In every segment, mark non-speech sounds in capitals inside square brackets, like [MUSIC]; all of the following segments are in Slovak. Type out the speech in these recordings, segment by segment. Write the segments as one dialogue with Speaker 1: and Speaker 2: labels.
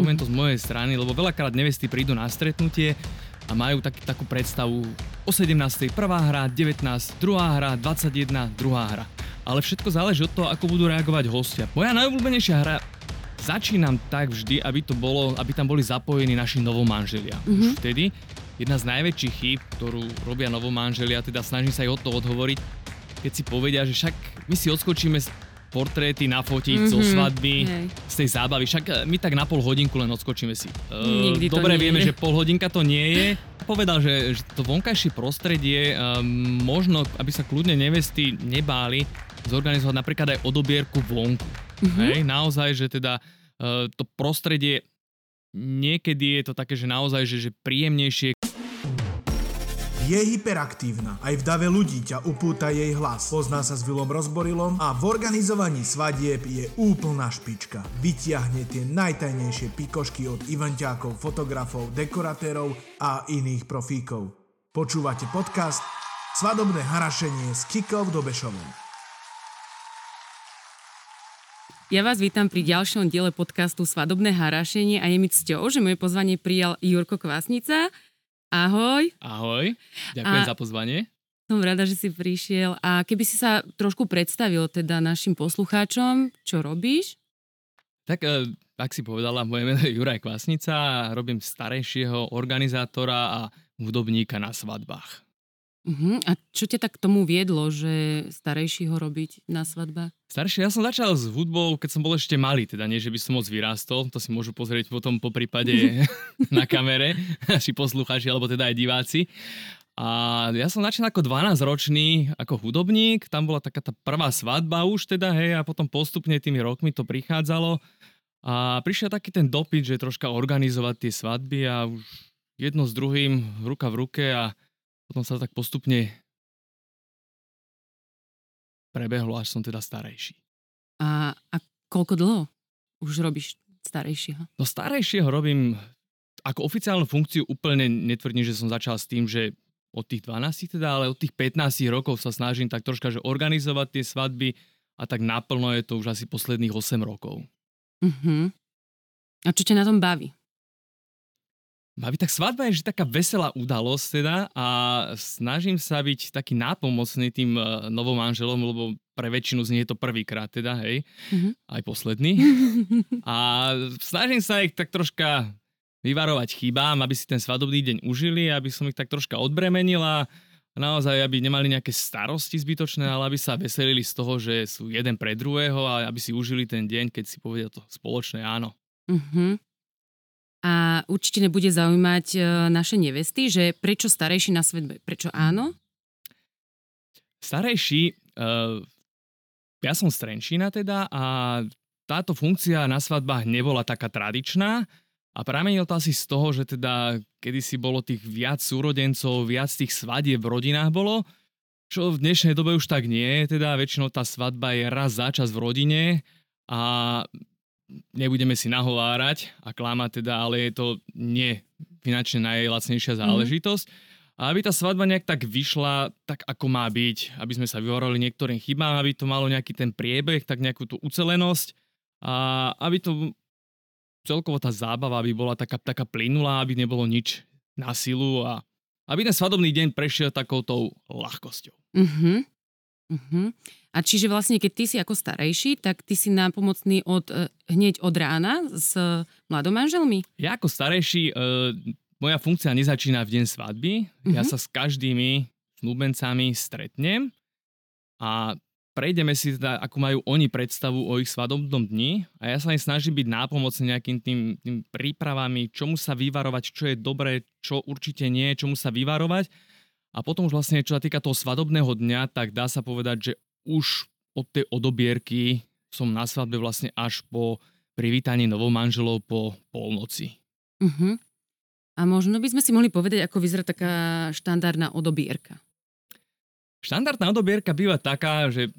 Speaker 1: poviem to z mojej strany, lebo veľakrát nevesty prídu na stretnutie a majú tak, takú predstavu o 17. prvá hra, 19. druhá hra, 21. druhá hra. Ale všetko záleží od toho, ako budú reagovať hostia. Moja najobľúbenejšia hra začínam tak vždy, aby to bolo, aby tam boli zapojení naši novomanželia. Mm-hmm. Už vtedy jedna z najväčších chýb, ktorú robia novomanželia, teda snažím sa aj od toho odhovoriť, keď si povedia, že však my si odskočíme portréty nafotiť mm-hmm, zo svadby, hej. z tej zábavy. Však e, my tak na pol hodinku len odskočíme si.
Speaker 2: Uh, Nikdy
Speaker 1: Dobre
Speaker 2: to
Speaker 1: nie vieme, je. že pol hodinka to nie je. Povedal, že, že to vonkajšie prostredie um, možno, aby sa kľudne nevesty nebáli, zorganizovať napríklad aj odobierku vonku. Mm-hmm. Hej, naozaj, že teda uh, to prostredie niekedy je to také, že naozaj, že, že príjemnejšie.
Speaker 3: Je hyperaktívna, aj v dave ľudí ťa upúta jej hlas. Pozná sa s Vilom Rozborilom a v organizovaní svadieb je úplná špička. Vytiahne tie najtajnejšie pikošky od eventákov, fotografov, dekoratérov a iných profíkov. Počúvate podcast Svadobné harašenie s Kikov Dobešovom.
Speaker 2: Ja vás vítam pri ďalšom diele podcastu Svadobné harašenie a je mi cťou, že moje pozvanie prijal Jurko Kvásnica, Ahoj.
Speaker 1: Ahoj, ďakujem a za pozvanie.
Speaker 2: Som rada, že si prišiel. A keby si sa trošku predstavil teda našim poslucháčom, čo robíš?
Speaker 1: Tak, e, ak si povedala, moje meno je Juraj Kvasnica robím starejšieho organizátora a hudobníka na svadbách.
Speaker 2: Uh-huh. A čo ťa tak k tomu viedlo, že starejšího robiť na svadbách?
Speaker 1: Starší, ja som začal s hudbou, keď som bol ešte malý, teda nie, že by som moc vyrástol, to si môžu pozrieť potom po prípade [LAUGHS] na kamere, naši poslucháči, alebo teda aj diváci. A ja som začal ako 12-ročný, ako hudobník, tam bola taká tá prvá svadba už teda, hej, a potom postupne tými rokmi to prichádzalo. A prišiel taký ten dopyt, že troška organizovať tie svadby a už jedno s druhým ruka v ruke a potom sa tak postupne prebehlo, až som teda starejší.
Speaker 2: A, a koľko dlho už robíš starejšieho?
Speaker 1: No starejšieho robím ako oficiálnu funkciu úplne netvrdím, že som začal s tým, že od tých 12 teda, ale od tých 15 rokov sa snažím tak troška, že organizovať tie svadby a tak naplno je to už asi posledných 8 rokov.
Speaker 2: Uh-huh. A čo ťa na tom baví?
Speaker 1: Baví, tak svadba je že taká veselá udalosť teda a snažím sa byť taký nápomocný tým uh, novomanželom, lebo pre väčšinu z nich je to prvýkrát teda, hej, mm-hmm. aj posledný. [LAUGHS] a snažím sa ich tak troška vyvarovať chybám, aby si ten svadobný deň užili, aby som ich tak troška odbremenil a naozaj, aby nemali nejaké starosti zbytočné, ale aby sa veselili z toho, že sú jeden pre druhého a aby si užili ten deň, keď si povedia to spoločné áno.
Speaker 2: Mm-hmm a určite nebude zaujímať e, naše nevesty, že prečo starejší na svet, prečo áno?
Speaker 1: Starejší, uh, ja som z Trenčína teda a táto funkcia na svadbách nebola taká tradičná a pramenil to asi z toho, že teda kedysi bolo tých viac súrodencov, viac tých svadieb v rodinách bolo, čo v dnešnej dobe už tak nie teda väčšinou tá svadba je raz za čas v rodine a nebudeme si nahovárať a klamať teda, ale je to nie finančne najlacnejšia mhm. záležitosť. Mm. A aby tá svadba nejak tak vyšla tak, ako má byť, aby sme sa vyhovorili niektorým chybám, aby to malo nejaký ten priebeh, tak nejakú tú ucelenosť a aby to celkovo tá zábava aby bola taká, taká plynulá, aby nebolo nič na silu a aby ten svadobný deň prešiel takouto ľahkosťou.
Speaker 2: Mm-hmm. Mm-hmm. A čiže vlastne, keď ty si ako starejší, tak ty si nápomocný od, e, hneď od rána s mladomanželmi?
Speaker 1: Ja ako starejší, e, moja funkcia nezačína v deň svadby. Uh-huh. Ja mhm. sa s každými snúbencami stretnem a prejdeme si teda, ako majú oni predstavu o ich svadobnom dni a ja sa im snažím byť nápomocný nejakým tým, tým prípravami, čomu sa vyvarovať, čo je dobré, čo určite nie, čomu sa vyvarovať. A potom už vlastne, čo sa týka toho svadobného dňa, tak dá sa povedať, že už od tej odobierky som na svadbe vlastne až po privítaní novomanželov po polnoci.
Speaker 2: Uh-huh. A možno by sme si mohli povedať, ako vyzerá taká štandardná odobierka.
Speaker 1: Štandardná odobierka býva taká, že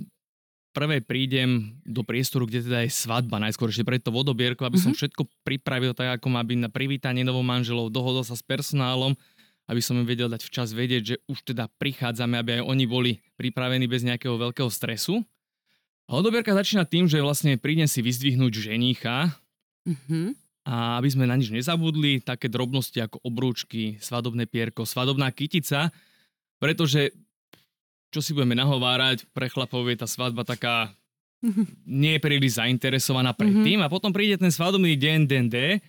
Speaker 1: prvé prídem do priestoru, kde teda je svadba najskôr ešte pred to odobierkou, aby uh-huh. som mhm. všetko pripravil tak, ako má byť na privítanie novomanželov, dohodol sa s personálom, aby som im vedel dať včas vedieť, že už teda prichádzame, aby aj oni boli pripravení bez nejakého veľkého stresu. A odobierka začína tým, že vlastne prídem si vyzdvihnúť ženícha.
Speaker 2: Mm-hmm.
Speaker 1: a aby sme na nič nezabudli, také drobnosti ako obrúčky, svadobné pierko, svadobná kytica, pretože čo si budeme nahovárať, pre chlapov je tá svadba taká nie je príliš zainteresovaná predtým mm-hmm. a potom príde ten svadobný deň, den D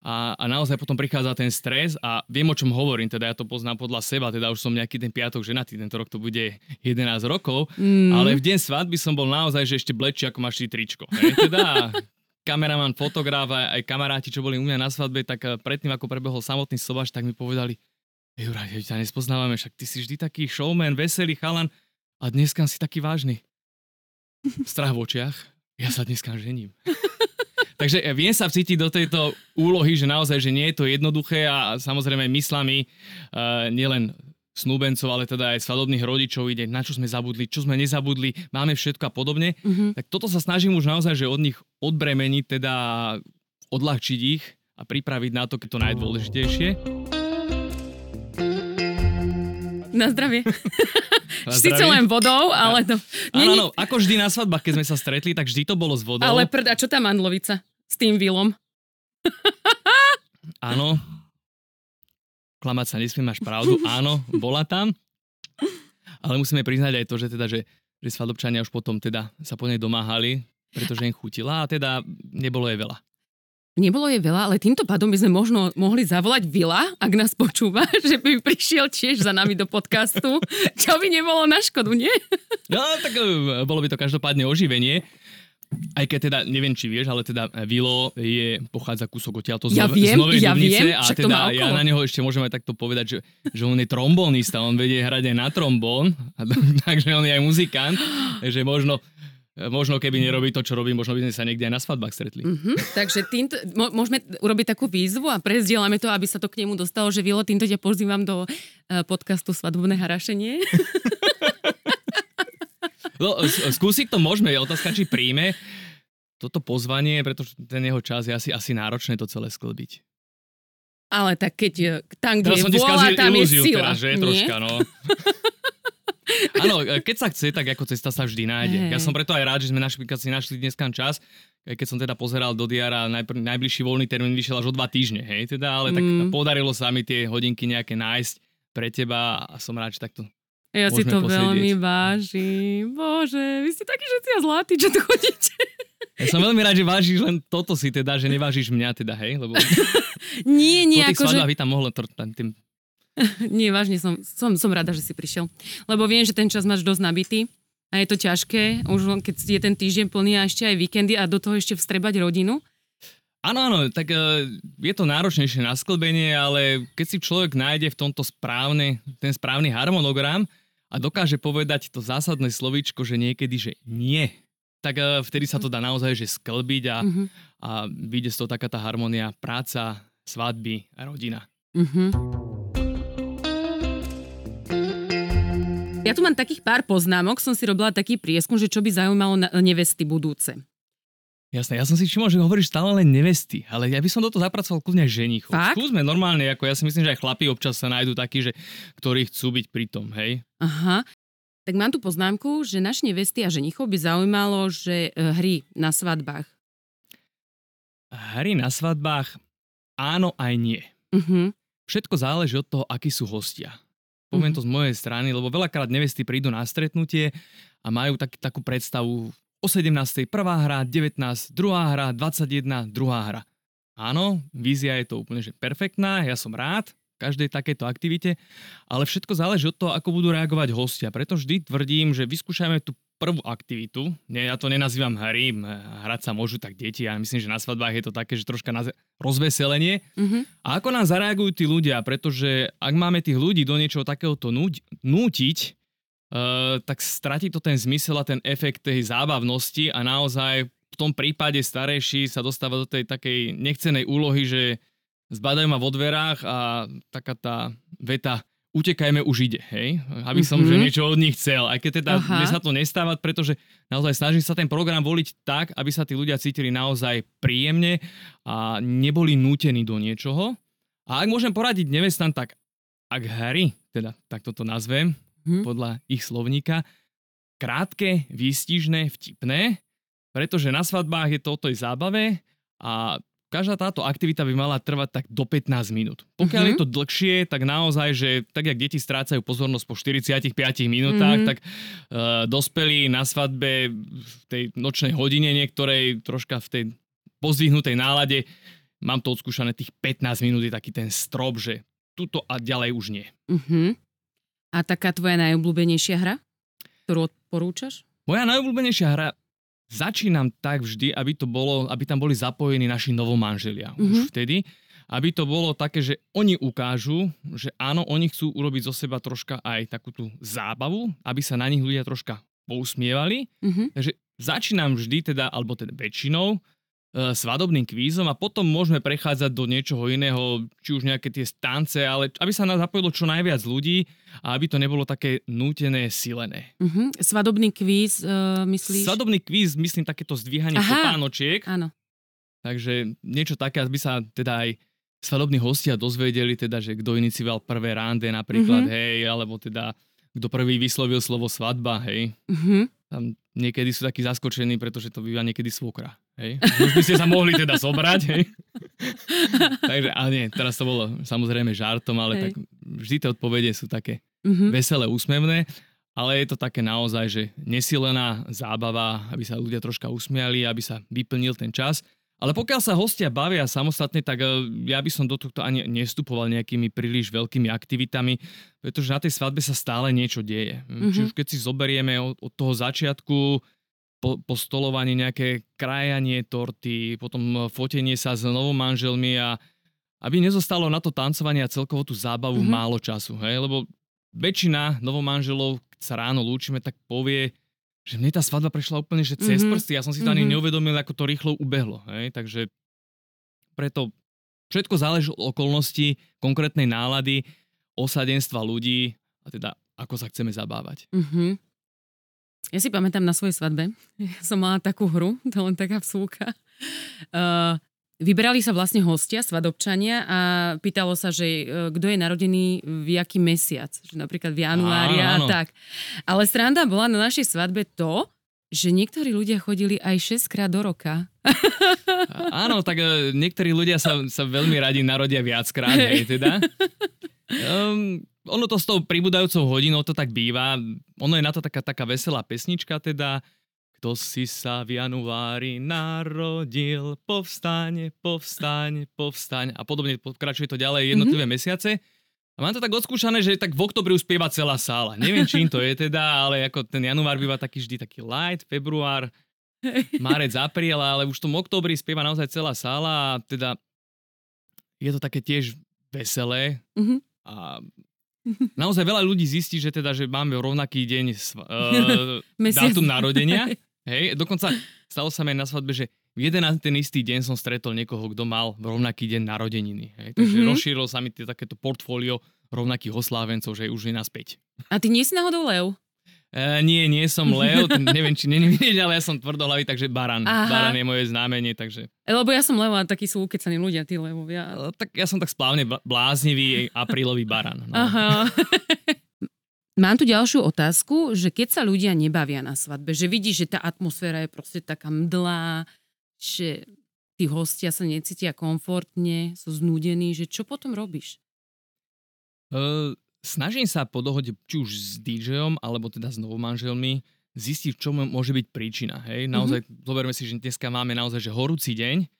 Speaker 1: a, a naozaj potom prichádza ten stres a viem, o čom hovorím, teda ja to poznám podľa seba, teda už som nejaký ten piatok ženatý, tento rok to bude 11 rokov, mm. ale v deň svadby som bol naozaj, že ešte blečí, ako máš ty tričko. Hej? Teda [LAUGHS] kameraman, fotograf a aj kamaráti, čo boli u mňa na svadbe, tak eh, predtým, ako prebehol samotný sobaš, tak mi povedali, Juraj, ja ťa nespoznávame, však ty si vždy taký showman, veselý chalan a dneska si taký vážny. [LAUGHS] Strach v očiach, ja sa dneska žením. [LAUGHS] Takže ja viem sa vcítiť do tejto úlohy, že naozaj, že nie je to jednoduché a samozrejme myslami uh, nielen snúbencov, ale teda aj svadobných rodičov ide, na čo sme zabudli, čo sme nezabudli, máme všetko a podobne. Mm-hmm. Tak toto sa snažím už naozaj, že od nich odbremeniť, teda odľahčiť ich a pripraviť na to, keď to najdôležitejšie.
Speaker 2: Na zdravie. [LAUGHS] Na Sice len vodou, ale to...
Speaker 1: Áno, áno, ako vždy na svadbách, keď sme sa stretli, tak vždy to bolo s vodou.
Speaker 2: Ale prd, a čo tá mandlovica tým vilom? [LAUGHS]
Speaker 1: áno. Klamať sa nesmiem, máš pravdu. [LAUGHS] Áno, bola tam. Ale musíme priznať aj to, že teda, že, že svadobčania už potom teda sa po nej domáhali, pretože im chutila a teda nebolo jej veľa.
Speaker 2: Nebolo je veľa, ale týmto pádom by sme možno mohli zavolať Vila, ak nás počúva, [LAUGHS] že by prišiel tiež za nami do podcastu, čo by nebolo na škodu, nie?
Speaker 1: No, tak e, bolo by to každopádne oživenie. Aj keď teda, neviem či vieš, ale teda Vilo je, pochádza kúsok odtiaľto z,
Speaker 2: ja viem,
Speaker 1: z Novej
Speaker 2: ja
Speaker 1: Dubnice
Speaker 2: viem,
Speaker 1: a teda ja na neho ešte môžeme takto povedať, že, že on je trombónista, on vedie hrať aj na trombón, [LAUGHS] takže on je aj muzikant, takže možno možno keby nerobí to, čo robí, možno by sme sa niekde aj na svadbách stretli.
Speaker 2: Mm-hmm. Takže týmto, môžeme urobiť takú výzvu a prezdielame to, aby sa to k nemu dostalo, že Vilo, týmto ťa pozývam do uh, podcastu Svadobné harašenie. [LAUGHS]
Speaker 1: no, skúsiť to môžeme, je otázka, či príjme toto pozvanie, pretože ten jeho čas je asi, asi náročné to celé sklbiť.
Speaker 2: Ale tak keď e, tam, kde je vôľa, tam je sila.
Speaker 1: Teraz, že? Troška, no. [LAUGHS] Áno, keď sa chce, tak ako cesta sa vždy nájde. Hey. Ja som preto aj rád, že sme našli, si našli dneska čas, keď som teda pozeral do diara, najpr- najbližší voľný termín vyšiel až o dva týždne, hej, teda, ale mm. tak podarilo sa mi tie hodinky nejaké nájsť pre teba a som rád, že takto
Speaker 2: ja si to posedieť. veľmi vážim. Bože, vy ste takí všetci a zlatí, čo tu chodíte.
Speaker 1: Ja som veľmi rád, že vážiš len toto si teda, že nevážiš mňa teda, hej? Lebo [LAUGHS]
Speaker 2: nie, nie, ako že...
Speaker 1: tam mohlo tým [LAUGHS]
Speaker 2: Nie, vážne som, som, som rada, že si prišiel. Lebo viem, že ten čas máš dosť nabitý a je to ťažké, už keď je ten týždeň plný a ešte aj víkendy a do toho ešte vstrebať rodinu.
Speaker 1: Áno, áno, tak uh, je to náročnejšie na sklbenie, ale keď si človek nájde v tomto správny, ten správny harmonogram a dokáže povedať to zásadné slovíčko, že niekedy, že nie, tak uh, vtedy sa to dá naozaj že sklbiť a, uh-huh. a vyjde z toho taká tá harmonia práca, svadby a rodina. Uh-huh.
Speaker 2: Ja tu mám takých pár poznámok, som si robila taký prieskum, že čo by zaujímalo nevesty budúce.
Speaker 1: Jasné, ja som si všimol, že hovoríš stále len nevesty, ale ja by som do toho zapracoval kľudne ženichov.
Speaker 2: Fakt?
Speaker 1: Skúsme normálne, ako ja si myslím, že aj chlapi občas sa nájdú takí, že, ktorí chcú byť pri tom, hej?
Speaker 2: Aha. Tak mám tu poznámku, že naš nevesty a ženichov by zaujímalo, že e, hry na svadbách.
Speaker 1: Hry na svadbách áno aj nie. Uh-huh. Všetko záleží od toho, akí sú hostia. Poviem to z mojej strany, lebo veľakrát nevesty prídu na stretnutie a majú tak, takú predstavu o 17. prvá hra, 19. druhá hra, 21. druhá hra. Áno, vízia je to úplne že perfektná, ja som rád, každej takéto aktivite, ale všetko záleží od toho, ako budú reagovať hostia. Preto vždy tvrdím, že vyskúšajme tú prvú aktivitu. Nie, ja to nenazývam hry, hrať sa môžu tak deti, ja myslím, že na svadbách je to také, že troška na rozveselenie. Mm-hmm. A ako nám zareagujú tí ľudia, pretože ak máme tých ľudí do niečoho takéhoto núť, nútiť, tak stratí to ten zmysel a ten efekt tej zábavnosti a naozaj v tom prípade starejší sa dostáva do tej takej nechcenej úlohy, že zbadajú ma vo dverách a taká tá veta utekajme už ide, hej? Aby som mm-hmm. že niečo od nich chcel. Aj keď teda Aha. sa to nestávať, pretože naozaj snažím sa ten program voliť tak, aby sa tí ľudia cítili naozaj príjemne a neboli nútení do niečoho. A ak môžem poradiť nevestam, tak ak hry, teda tak toto nazvem, mm-hmm. podľa ich slovníka, krátke, výstižné, vtipné, pretože na svadbách je to o tej zábave a každá táto aktivita by mala trvať tak do 15 minút. Pokiaľ
Speaker 2: Mhm.
Speaker 1: je to dlhšie, tak naozaj, že tak jak deti strácajú pozornosť po 45 minútach,
Speaker 2: Mhm.
Speaker 1: tak uh, dospelí na svadbe v tej nočnej hodine niektorej, troška v tej pozdvihnutej nálade, mám to odskúšané, tých 15 minút je taký ten strop, že tuto a ďalej už nie.
Speaker 2: Uh-huh. A taká tvoja najobľúbenejšia hra, ktorú odporúčaš?
Speaker 1: Moja najobľúbenejšia hra začínam tak vždy, aby to bolo, aby tam boli zapojení naši novomanželia mm-hmm. už
Speaker 2: Mhm.
Speaker 1: vtedy, aby to bolo také, že oni ukážu, že áno, oni chcú urobiť zo seba troška aj takú tú zábavu, aby sa na nich ľudia troška pousmievali.
Speaker 2: Uh-huh.
Speaker 1: Takže začínam vždy teda, alebo teda väčšinou, svadobným kvízom a potom môžeme prechádzať do niečoho iného, či už nejaké tie stance, ale aby sa nás zapojilo čo najviac ľudí a aby to nebolo také nútené, silené.
Speaker 2: Uh-huh. Svadobný kvíz, uh, myslíš?
Speaker 1: Svadobný kvíz, myslím, takéto zdvíhanie
Speaker 2: Aha.
Speaker 1: topánočiek,
Speaker 2: Áno.
Speaker 1: takže niečo také, aby sa teda aj svadobní hostia dozvedeli, teda, že kto inicioval prvé rande napríklad,
Speaker 2: Mhm.
Speaker 1: hej, alebo teda kto prvý vyslovil slovo svadba, hej.
Speaker 2: Uh-huh.
Speaker 1: Tam niekedy sú takí zaskočení, pretože to býva niekedy svokra, hej. Už by ste sa mohli teda zobrať, hej. [LAUGHS] takže, ale nie, teraz to bolo samozrejme žartom, ale
Speaker 2: Hej.
Speaker 1: tak vždy tie odpovede sú také
Speaker 2: Uh-huh.
Speaker 1: veselé, úsmevné, ale je to také naozaj, že nesilená zábava, aby sa ľudia troška usmiali, aby sa vyplnil ten čas. Ale pokiaľ sa hostia bavia samostatne, tak eh, ja by som do tohto ani nestupoval nejakými príliš veľkými aktivitami, pretože na tej svadbe sa stále niečo deje. Mm-hmm. Či
Speaker 2: Mhm.
Speaker 1: už keď si zoberieme od, od toho začiatku, po, po stolovaní nejaké krajanie torty, potom eh, fotenie sa s novomanželmi a aby nezostalo na to tancovanie a celkovo tú zábavu
Speaker 2: Mhm.
Speaker 1: mm-hmm. málo času. Hej? Lebo väčšina novomanželov, keď sa ráno lúčime, tak povie, že mne tá svadba prešla úplne že cez
Speaker 2: Mhm.
Speaker 1: prsty. Ja som si to ani
Speaker 2: Mhm.
Speaker 1: neuvedomil, ako to rýchlo ubehlo. Hej? Takže preto všetko záleží od okolností, konkrétnej nálady, osadenstva ľudí a teda ako sa chceme zabávať.
Speaker 2: Uh-huh. Ja si pamätám na svojej svadbe, som mala takú hru, to len taká vsúka. Uh, vyberali sa vlastne hostia, svadobčania a pýtalo sa, že uh, kto je narodený v jaký mesiac, že napríklad v januári a tak. Ale sranda bola na našej svadbe to, že niektorí ľudia chodili aj 6 krát do roka. [LAUGHS]
Speaker 1: Áno, tak e, niektorí ľudia sa, sa veľmi radi narodia viackrát, hej, teda. Um, [LAUGHS] ono to s tou pribúdajúcou hodinou to tak býva. Ono je na to taká, taká veselá pesnička, teda kto si sa v januári narodil, povstaň, povstaň, povstaň a podobne pokračuje to ďalej jednotlivé mm-hmm. mesiace. A mám to tak odskúšané, že tak v oktobri už spieva celá sála. Neviem, čím to je teda, ale ako ten január býva taký vždy taký light, február, [LAUGHS] marec, apríl, ale už v tom oktobri spieva naozaj celá sála a teda je to také tiež veselé
Speaker 2: Mhm.
Speaker 1: a [LAUGHS] naozaj veľa ľudí zistí, že teda, že máme rovnaký deň uh, [LAUGHS] dátum narodenia. [LAUGHS] Hej, dokonca stalo sa mi aj na svadbe, že v jeden a ten istý deň som stretol niekoho, kto mal rovnaký deň narodeniny. Hej, takže
Speaker 2: Mhm.
Speaker 1: mm-hmm. rozšírilo sa mi tie, takéto portfólio rovnakých oslávencov, že už je naspäť.
Speaker 2: A ty nie si náhodou Leo?
Speaker 1: E, nie, nie som Leo, ten, neviem, či není vidieť, ale ja som tvrdohlavý, takže Baran.
Speaker 2: Aha.
Speaker 1: Baran je moje znamenie, takže...
Speaker 2: Lebo ja som Leo a takí sú ukecaní ľudia, tí Leovia.
Speaker 1: E, tak ja som tak splávne bl- bláznivý aprílový Baran. No.
Speaker 2: Aha. [LAUGHS] Mám tu ďalšiu otázku, že keď sa ľudia nebavia na svadbe, že vidíš, že tá atmosféra je proste taká mdlá, že tí hostia sa necítia komfortne, sú znúdení, že čo potom robíš?
Speaker 1: Uh, snažím sa po dohode, či už s DJom, alebo teda s novomanželmi, zistiť, čo môže byť príčina. Hej? Naozaj, mm-hmm. zoberme si, že dneska máme naozaj že horúci deň,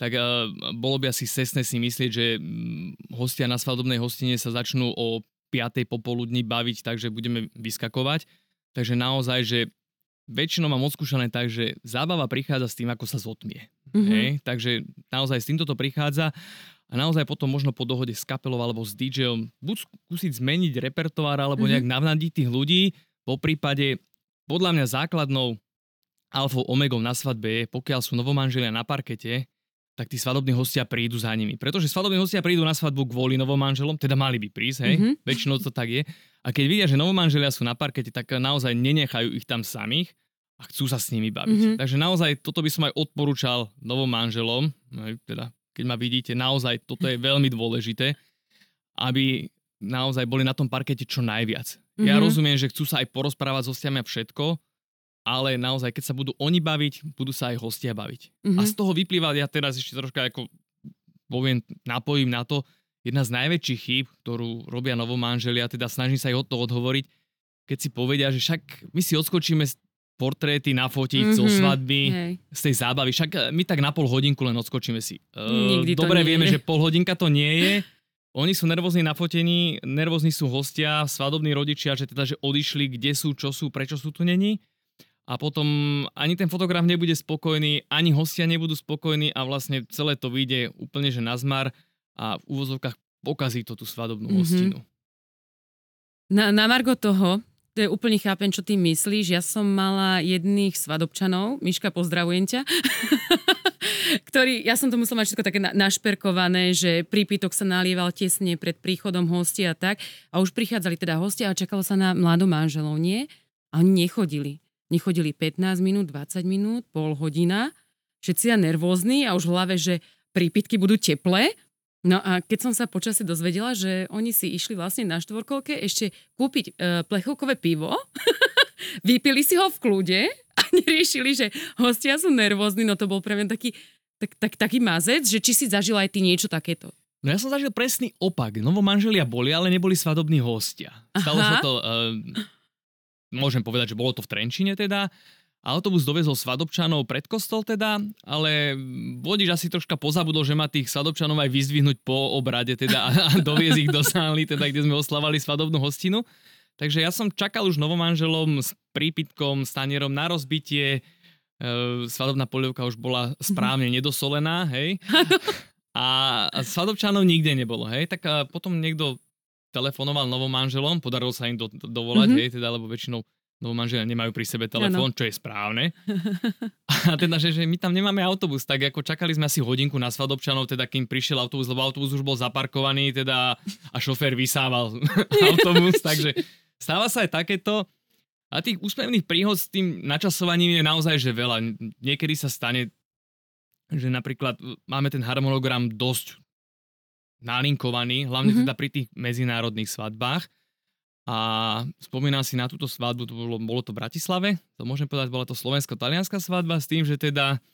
Speaker 1: tak uh, bolo by asi cestné si myslieť, že mm, hostia na svadobnej hostine sa začnú o 5. popoludní baviť, takže budeme vyskakovať. Takže naozaj, že väčšinou mám odskúšané tak, že zábava prichádza s tým, ako sa zotmie.
Speaker 2: Mhm.
Speaker 1: Hej? Takže naozaj s týmto to prichádza a naozaj potom možno po dohode s kapelou alebo s DJom buď skúsiť zmeniť repertoár alebo
Speaker 2: Mhm.
Speaker 1: nejak navnadiť tých ľudí. Po prípade, podľa mňa základnou alfou omegou na svadbe je, pokiaľ sú novomanželia na parkete, tak tí svadobní hostia prídu za nimi. Pretože svadobní hostia prídu na svadbu kvôli novomanželom, teda mali by prísť, hej,
Speaker 2: Mhm.
Speaker 1: mm-hmm. väčšinou to tak je. A keď vidia, že novomanželia sú na parkete, tak naozaj nenechajú ich tam samých a chcú sa s nimi baviť.
Speaker 2: Mhm.
Speaker 1: Mm-hmm. Takže naozaj toto by som aj odporúčal novomanželom, teda keď ma vidíte, naozaj toto je veľmi dôležité, aby naozaj boli na tom parkete čo najviac. Mm-hmm. Ja
Speaker 2: Mhm.
Speaker 1: rozumiem, že chcú sa aj porozprávať s hostiami a všetko, ale naozaj, keď sa budú oni baviť, budú sa aj hostia baviť.
Speaker 2: Mhm.
Speaker 1: A z toho vyplýva, ja teraz ešte troška ako poviem, napojím na to, jedna z najväčších chýb, ktorú robia novomanželia, teda snažím sa ich od toho odhovoriť, keď si povedia, že však my si odskočíme z portréty nafotiť mm-hmm, zo
Speaker 2: Mhm,
Speaker 1: svadby,
Speaker 2: Hej.
Speaker 1: z tej zábavy. Však e, my tak na pol hodinku len odskočíme si.
Speaker 2: Nikdy
Speaker 1: Uh,
Speaker 2: to
Speaker 1: dobre
Speaker 2: nie
Speaker 1: vieme,
Speaker 2: je.
Speaker 1: že pol hodinka to nie je. Oni sú nervózni na fotení, nervózni sú hostia, svadobní rodičia, že teda, že odišli, kde sú, čo sú, prečo sú tu není. A potom ani ten fotograf nebude spokojný, ani hostia nebudú spokojní a vlastne celé to vyjde úplne, že na zmar a v úvozovkách pokazí to tú svadobnú
Speaker 2: Mhm.
Speaker 1: hostinu.
Speaker 2: Na, na Margo toho, to je úplne chápem, čo ty myslíš. Ja som mala jedných svadobčanov, Miška, pozdravujem ťa, [LAUGHS] ktorý, ja som to musela mať všetko také na, našperkované, že prípitok sa nalieval tesne pred príchodom hostia a tak. A už prichádzali teda hostia a čakalo sa na mladom manželov, nie? A oni nechodili. Nechodili 15 minút, 20 minút, pol hodina. Všetci a nervózni a už v hlave, že prípitky budú teplé. No a keď som sa počasie dozvedela, že oni si išli vlastne na štvorkolke ešte kúpiť e, plechovkové pivo, [LAUGHS] vypili si ho v kľude a [LAUGHS] neriešili, že hostia sú nervózni, no to bol pre mňa taký, tak, tak, taký mazec, že či si zažila aj ty niečo takéto.
Speaker 1: No ja som zažil presný opak. Novomanželia boli, ale neboli svadobní hostia. Stalo
Speaker 2: Aha.
Speaker 1: sa to, uh, môžem povedať, že bolo to v Trenčine teda. Autobus dovezol svadobčanov pred kostol teda, ale vodič asi troška pozabudol, že má tých svadobčanov aj vyzdvihnúť po obrade teda a, a doviezť ich do sály, teda, kde sme oslavali svadobnú hostinu. Takže ja som čakal už novomanželom s prípitkom, s tanierom na rozbitie. E, svadobná polievka už bola správne nedosolená, hej. A, a svadobčanov nikde nebolo, hej. Tak a potom niekto telefonoval novomanželom, podarilo sa im do, do, dovolať,
Speaker 2: Mhm.
Speaker 1: hej, teda, lebo väčšinou novomanželia nemajú pri sebe telefón, čo je správne. [LAUGHS] A teda, že, že my tam nemáme autobus, tak ako čakali sme asi hodinku na svadobčanov, teda kým prišiel autobus, lebo autobus už bol zaparkovaný, teda a šofér vysával [LAUGHS] autobus, takže stáva sa aj takéto. A tých úspevných príhod s tým načasovaním je naozaj že veľa. Niekedy sa stane, že napríklad máme ten harmonogram dosť nalinkovaný, hlavne
Speaker 2: Mhm.
Speaker 1: teda pri tých medzinárodných svadbách. A spomínam si na túto svadbu, to bolo, bolo to v Bratislave, to môžem povedať, bola to slovensko-talianská svadba s tým, že teda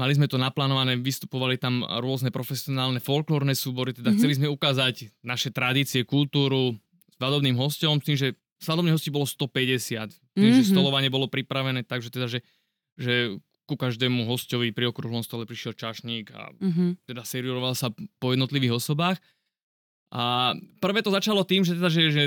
Speaker 1: mali sme to naplánované, vystupovali tam rôzne profesionálne folklórne súbory, teda
Speaker 2: Mhm.
Speaker 1: chceli sme ukázať naše tradície, kultúru svadobným hosťom, s tým, že svadobných hostí bolo 150, tým, že
Speaker 2: Mhm.
Speaker 1: stolovanie bolo pripravené, takže teda, že, že ku každému hostovi pri okrúhlom stole prišiel čašník a
Speaker 2: Uh-huh.
Speaker 1: teda servíroval sa po jednotlivých osobách. A prvé to začalo tým, že, teda, že, že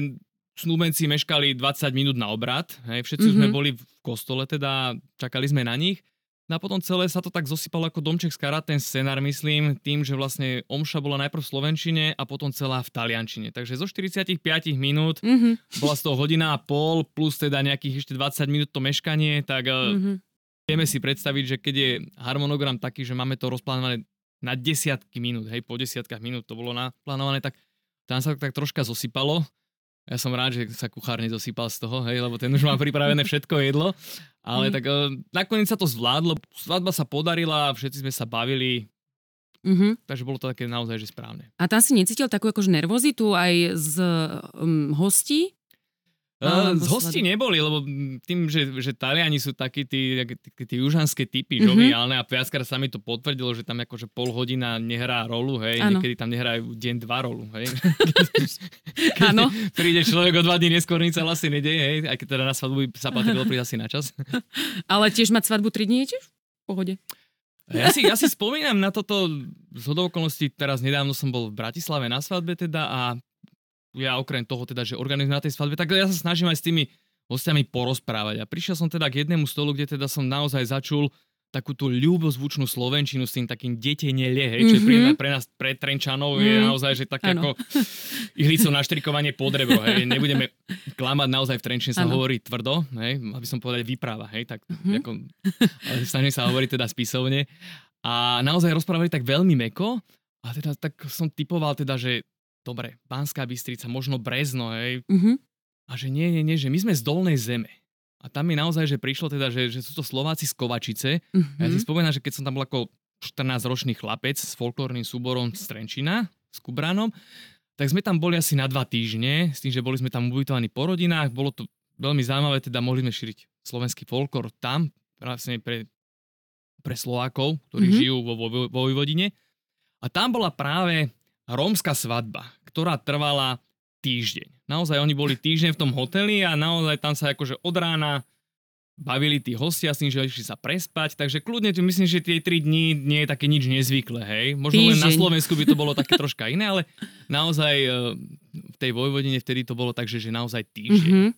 Speaker 1: snúbenci meškali 20 minút na obrad. Hej, všetci mm-hmm. sme
Speaker 2: Mhm.
Speaker 1: boli v kostole, teda čakali sme na nich. No a potom celé sa to tak zosypalo ako domček z karát, ten scenár, myslím, tým, že vlastne omša bola najprv v slovenčine a potom celá v taliančine. Takže zo 45 minút
Speaker 2: Uh-huh.
Speaker 1: bola z toho hodina a pol, plus teda nejakých ešte 20 minút to meškanie, tak. Uh-huh. vieme si predstaviť, že keď je harmonogram taký, že máme to rozplánované na desiatky minút, hej, po desiatkách minút to bolo naplánované, tak tam sa to tak troška zosypalo. Ja som rád, že sa kuchár nezosypal z toho, hej, lebo ten už má pripravené všetko jedlo. Ale
Speaker 2: Mhm.
Speaker 1: tak uh, nakoniec sa to zvládlo, svadba sa podarila, všetci sme sa bavili,
Speaker 2: Uh-huh.
Speaker 1: takže bolo to také naozaj, že správne.
Speaker 2: A tam si necítil takú akože nervozitu aj z um, hostí?
Speaker 1: Uh,
Speaker 2: Alebo
Speaker 1: z hostí neboli, lebo tým, že, že Taliani sú takí tí, tí, tí južanské typy,
Speaker 2: Mhm.
Speaker 1: žoviálne a viackrát sa mi to potvrdilo, že tam akože pol hodina nehrá rolu, hej,
Speaker 2: Áno.
Speaker 1: niekedy tam nehrajú deň dva rolu, hej. [LAUGHS]
Speaker 2: Áno. [LAUGHS]
Speaker 1: Príde človek o dva dní neskôr, nič sa asi nedeje, hej, aj keď teda na svadbu by sa patrilo prísť asi na čas. [LAUGHS]
Speaker 2: Ale tiež mať svadbu 3 dní tiež v pohode.
Speaker 1: Ja si, ja si spomínam na toto z hodou okolností, teraz nedávno som bol v Bratislave na svadbe teda a ja okrem toho teda, že organizujem na tej svadbe, tak ja sa snažím aj s tými hostiami porozprávať. A prišiel som teda k jednému stolu, kde teda som naozaj začul takú tú ľubozvučnú slovenčinu s tým takým detenielie, hej, čo je pre,
Speaker 2: Mhm.
Speaker 1: pre nás, pre Trenčanov, je
Speaker 2: Mm.
Speaker 1: naozaj, že také
Speaker 2: Áno.
Speaker 1: ako ihlicou naštrikovanie pod rebro, hej. Nebudeme klamať, naozaj v Trenčine sa
Speaker 2: Áno.
Speaker 1: hovorí tvrdo, hej, aby som povedať vypráva, hej, tak
Speaker 2: Mhm.
Speaker 1: ako, ale snažím sa hovoriť teda spisovne. A naozaj rozprávali tak veľmi meko a teda tak som typoval teda, že dobre, Banská Bystrica, možno Brezno, hej,
Speaker 2: Uh-huh.
Speaker 1: a že nie, nie, nie, že my sme z Dolnej zeme. A tam mi naozaj, že prišlo teda, že, že sú to Slováci z Kovačice.
Speaker 2: Uh-huh.
Speaker 1: A ja si spomínam, že keď som tam bol ako 14-ročný chlapec s folklórnym súborom z Trenčina, s Kubranom, tak sme tam boli asi na dva týždne, s tým, že boli sme tam ubytovaní po rodinách, bolo to veľmi zaujímavé, teda mohli sme šíriť slovenský folklór tam, vlastne pre, pre Slovákov, ktorí
Speaker 2: Mhm.
Speaker 1: žijú vo, vo, vo Vojvodine. A tam bola práve rómska svadba, ktorá trvala týždeň. Naozaj oni boli týždeň v tom hoteli a naozaj tam sa akože od rána bavili tí hostia s tým, že išli sa prespať, takže kľudne tu myslím, že tie 3 dní nie je také nič nezvyklé, hej. Možno len na
Speaker 2: Týždeň.
Speaker 1: Slovensku by to bolo také troška iné, ale naozaj e, v tej Vojvodine vtedy to bolo tak, že, že naozaj týždeň.
Speaker 2: Mhm.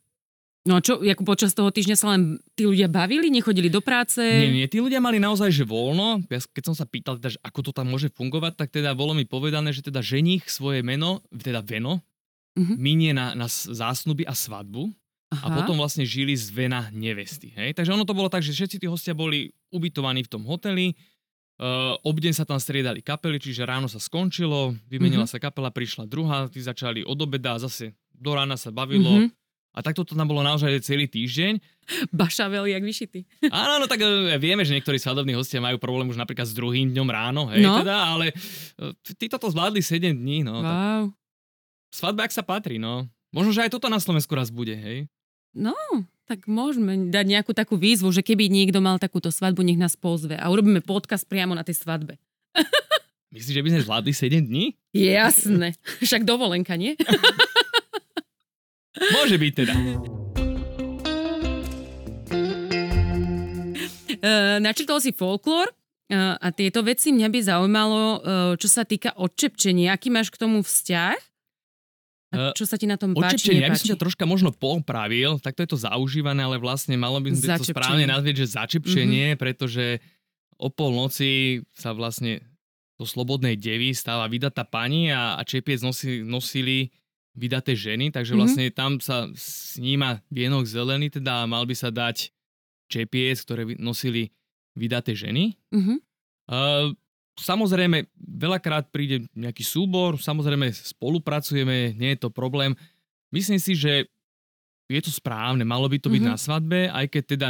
Speaker 2: No a čo, ako počas toho týždňa sa len tí ľudia bavili, nechodili do práce?
Speaker 1: Nie, nie, tí ľudia mali naozaj že voľno. Ja, keď som sa pýtal, teda, že ako to tam môže fungovať, tak teda bolo mi povedané, že teda ženich svoje meno, teda veno,
Speaker 2: Mhm.
Speaker 1: minie na, na zásnuby a svadbu
Speaker 2: Aha.
Speaker 1: a potom vlastne žili z vena nevesty. Hej? Takže ono to bolo tak, že všetci tí hostia boli ubytovaní v tom hoteli, uh, obdeň sa tam striedali kapely, čiže ráno sa skončilo, vymenila
Speaker 2: Mhm.
Speaker 1: sa kapela, prišla druhá, tí začali od obeda zase do rána sa bavilo.
Speaker 2: Mhm.
Speaker 1: A takto to tam bolo naozaj celý týždeň.
Speaker 2: Bašavel, jak vyšitý.
Speaker 1: Áno, no tak e, vieme, že niektorí svadobní hostia majú problém už napríklad s druhým dňom ráno, hej,
Speaker 2: No.
Speaker 1: teda, ale e, títo to zvládli 7 dní, no. Tak
Speaker 2: Wow.
Speaker 1: svadba, ak sa patrí, no. Možno, že aj toto na Slovensku raz bude, hej.
Speaker 2: No, tak môžeme dať nejakú takú výzvu, že keby niekto mal takúto svadbu, nech nás pozve a urobíme podcast priamo na tej svadbe.
Speaker 1: Myslíš, že by sme zvládli 7 dní?
Speaker 2: Jasné. Však dovolenka, nie? [LAUGHS]
Speaker 1: Môže byť teda.
Speaker 2: Uh, načrtol si folklór uh, a tieto veci mňa by zaujímalo, uh, čo sa týka odčepčenia. Aký máš k tomu vzťah? A čo sa ti na tom páči,
Speaker 1: Odčepčenie, ja by som
Speaker 2: nepáči?
Speaker 1: ťa troška možno popravil, takto je to zaužívané, ale vlastne malo by sme to správne nazvieť, že začepčenie,
Speaker 2: Mhm.
Speaker 1: pretože o polnoci sa vlastne do slobodnej devy stáva vydatá pani a, a čepiec nosi, nosili vydaté ženy, takže
Speaker 2: Mhm.
Speaker 1: vlastne tam sa sníma vienok zelený, teda mal by sa dať čepiec, ktoré nosili vydaté ženy.
Speaker 2: Mhm.
Speaker 1: Uh, samozrejme, veľakrát príde nejaký súbor, samozrejme spolupracujeme, nie je to problém. Myslím si, že je to správne, malo by to byť
Speaker 2: Mhm.
Speaker 1: na svadbe, aj keď teda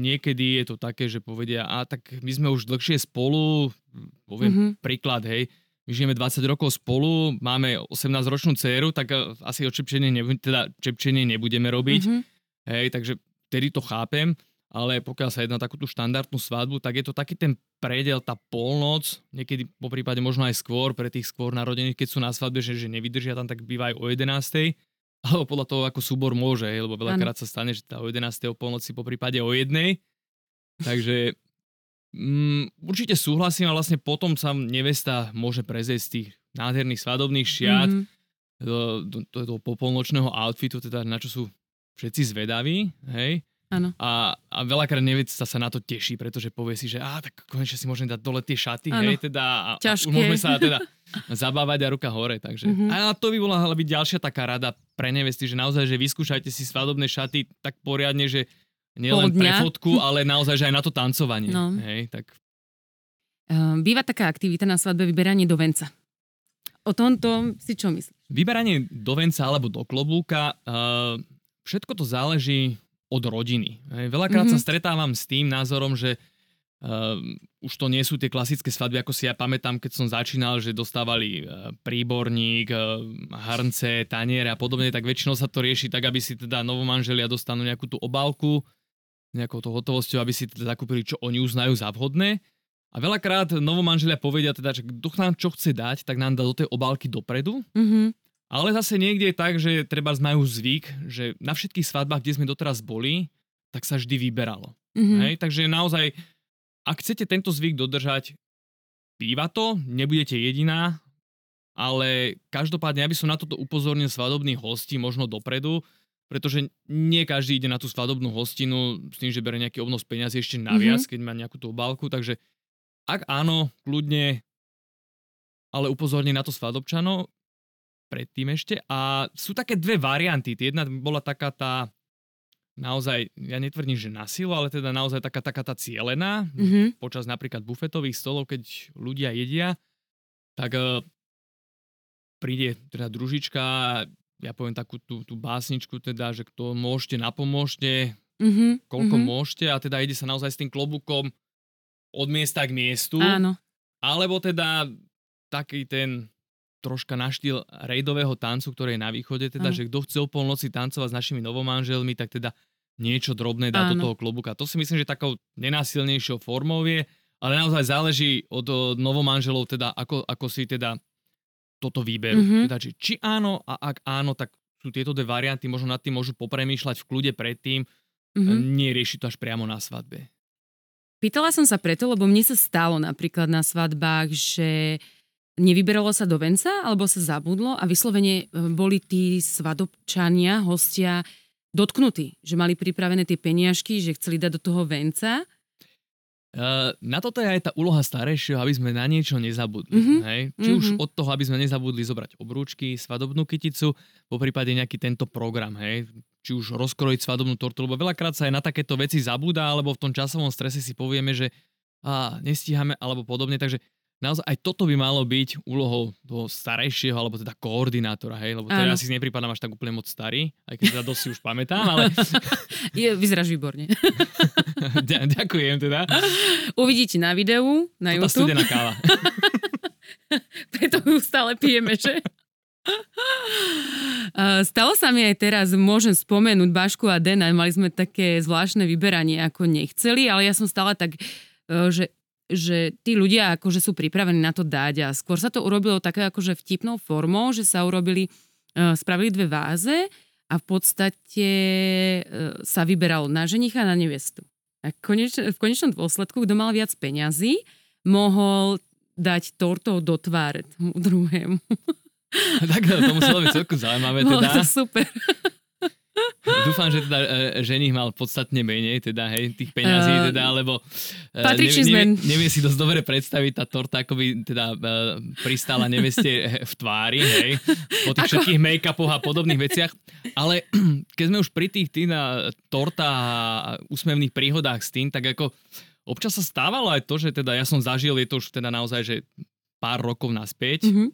Speaker 1: niekedy je to také, že povedia, a tak my sme už dlhšie spolu, poviem
Speaker 2: Mhm.
Speaker 1: príklad, hej, žijeme 20 rokov spolu, máme 18-ročnú dceru, tak eh, asi odčepčenie, nebu- teda čepčenie nebudeme robiť.
Speaker 2: Mhm.
Speaker 1: Hej, takže vtedy to chápem, ale pokiaľ sa jedná o takúto štandardnú svadbu, tak je to taký ten predel, tá polnoc, niekedy po prípade možno aj skôr, pre tých skôr narodených, keď sú na svadbe, že, že nevydržia tam, tak býva aj o 11. [LAUGHS] Alebo podľa toho, ako súbor môže, hej, lebo veľakrát sa stane, že tá o 11. o polnoci, po prípade o jednej. Takže mm, určite súhlasím a vlastne potom sa nevesta môže prezieť z tých nádherných svadobných šiat
Speaker 2: Mhm.
Speaker 1: do, do, do, do popolnočného outfitu, teda na čo sú všetci zvedaví, hej.
Speaker 2: Áno.
Speaker 1: A, a veľakrát nevesta sa na to teší, pretože povie si, že á, tak konečne si môžem dať dole tie šaty,
Speaker 2: Áno.
Speaker 1: hej, teda a, a
Speaker 2: Ťažké.
Speaker 1: už môžeme sa teda [LAUGHS] zabávať a ruka hore, takže.
Speaker 2: Mhm.
Speaker 1: A to by bola byť ďalšia taká rada pre nevesty, že naozaj, že vyskúšajte si svadobné šaty tak poriadne, že nielen pre fotku, ale naozaj, že aj na to tancovanie,
Speaker 2: No.
Speaker 1: hej, tak
Speaker 2: Uh, býva taká aktivita na svadbe vyberanie do venca. O tomto si čo myslíš?
Speaker 1: Vyberanie do venca alebo do klobúka, uh, všetko to záleží od rodiny. Hej, Veľakrát
Speaker 2: Mhm.
Speaker 1: sa stretávam s tým názorom, že uh, už to nie sú tie klasické svadby, ako si ja pamätám, keď som začínal, že dostávali uh, príborník, uh, hrnce, taniere a podobne, tak väčšinou sa to rieši tak, aby si teda novomanželia dostanú nejakú tú obálku, nejakou to hotovosťou, aby si teda zakúpili, čo oni uznajú za vhodné. A veľakrát novomanželia povedia teda, že kto nám čo chce dať, tak nám dá do tej obálky dopredu,
Speaker 2: Mhm.
Speaker 1: ale zase niekde je tak, že treba majú zvyk, že na všetkých svadbách, kde sme doteraz boli, tak sa vždy vyberalo.
Speaker 2: Mhm.
Speaker 1: Hej? Takže naozaj, ak chcete tento zvyk dodržať, býva to, nebudete jediná, ale každopádne, ja by som na toto upozornil svadobných hostí možno dopredu, pretože nie každý ide na tú svadobnú hostinu s tým, že bere nejaký obnos peniazy ešte naviac, keď má nejakú tú obálku, takže ak áno, kľudne, ale upozorní na to svadobčanov predtým ešte. A sú také dve varianty. Jedna bola taká tá, naozaj, ja netvrdím, že na silu, ale teda naozaj taká, taká tá cielená,
Speaker 2: Mhm.
Speaker 1: počas napríklad bufetových stolov, keď ľudia jedia, tak eh, príde teda družička, ja poviem takú tú, tú básničku teda, že kto môžete, napomôžte,
Speaker 2: Mhm.
Speaker 1: koľko
Speaker 2: Mhm.
Speaker 1: môžete a teda ide sa naozaj s tým klobúkom od miesta k miestu.
Speaker 2: Áno.
Speaker 1: Alebo teda taký ten troška na štýl rejdového tancu, ktorý je na východe, teda,
Speaker 2: Áno.
Speaker 1: že kto chce o polnoci tancovať s našimi novomanželmi, tak teda niečo drobné dá do
Speaker 2: Áno.
Speaker 1: toho klobúka. To si myslím, že takou nenásilnejšou formou je, ale naozaj záleží od eh, novomanželov, teda ako, ako si teda toto výberú.
Speaker 2: Mhm.
Speaker 1: Teda, či, či áno a ak áno, tak sú tieto dve varianty, možno nad tým môžu popremýšľať v kľude predtým,
Speaker 2: Mhm.
Speaker 1: mm-hmm. nie riešiť to až priamo na svadbe.
Speaker 2: Pýtala som sa preto, lebo mne sa stalo napríklad na svadbách, že nevyberalo sa do venca, alebo sa zabudlo a vyslovene e, boli tí svadobčania, hostia dotknutí, že mali pripravené tie peniažky, že chceli dať do toho venca.
Speaker 1: Uh, na toto je aj tá úloha starejšieho, aby sme na niečo nezabudli.
Speaker 2: Mhm.
Speaker 1: Hej? Či už
Speaker 2: Mhm.
Speaker 1: od toho, aby sme nezabudli zobrať obrúčky, svadobnú kyticu, po prípade nejaký tento program. Hej? Či už rozkrojiť svadobnú tortu, lebo veľakrát sa aj na takéto veci zabúda, alebo v tom časovom strese si povieme, že a, nestíhame, alebo podobne. Takže naozaj aj toto by malo byť úlohou toho starejšieho, alebo teda koordinátora. Hej? Lebo teda ja si nepripadám až tak úplne moc starý, aj keď teda dosť si už pamätám, ale [LAUGHS]
Speaker 2: Je, vyzeráš výborne. [LAUGHS]
Speaker 1: ďa- ďakujem teda.
Speaker 2: Uvidíte na videu, na
Speaker 1: To tá
Speaker 2: YouTube,
Speaker 1: studená káva. [LAUGHS]
Speaker 2: preto ju stále pijeme, že? Stalo sa mi aj teraz, môžem spomenúť Bašku a Dena, mali sme také zvláštne vyberanie, ako nechceli, ale ja som stále tak, uh, že, že tí ľudia akože sú pripravení na to dať a skôr sa to urobilo také akože vtipnou formou, že sa urobili, uh, spravili dve váze a v podstate uh, sa vyberalo na ženicha a na nevestu. A koneč, v konečnom dôsledku, kto mal viac peňazí, mohol dať tortou do tváre tomu druhému.
Speaker 1: tak to muselo byť celku zaujímavé [LAUGHS]
Speaker 2: Bolo
Speaker 1: teda.
Speaker 2: to super.
Speaker 1: Dúfam, že teda e, ženich mal podstatne menej, teda hej, tých peňazí,
Speaker 2: Eh,
Speaker 1: teda, lebo e, nevie, nevie, nevie si dosť dobre predstaviť tá torta, ako by teda e, pristála neveste v tvári, hej, po tých
Speaker 2: Ako-
Speaker 1: všetkých make-upoch a podobných veciach. Ale [CLEARS THROAT] keď sme už pri tých tých na torta a úsmevných príhodách s tým, tak ako občas sa stávalo aj to, že teda ja som zažil, je to už teda naozaj, že pár rokov naspäť,
Speaker 2: Mhm.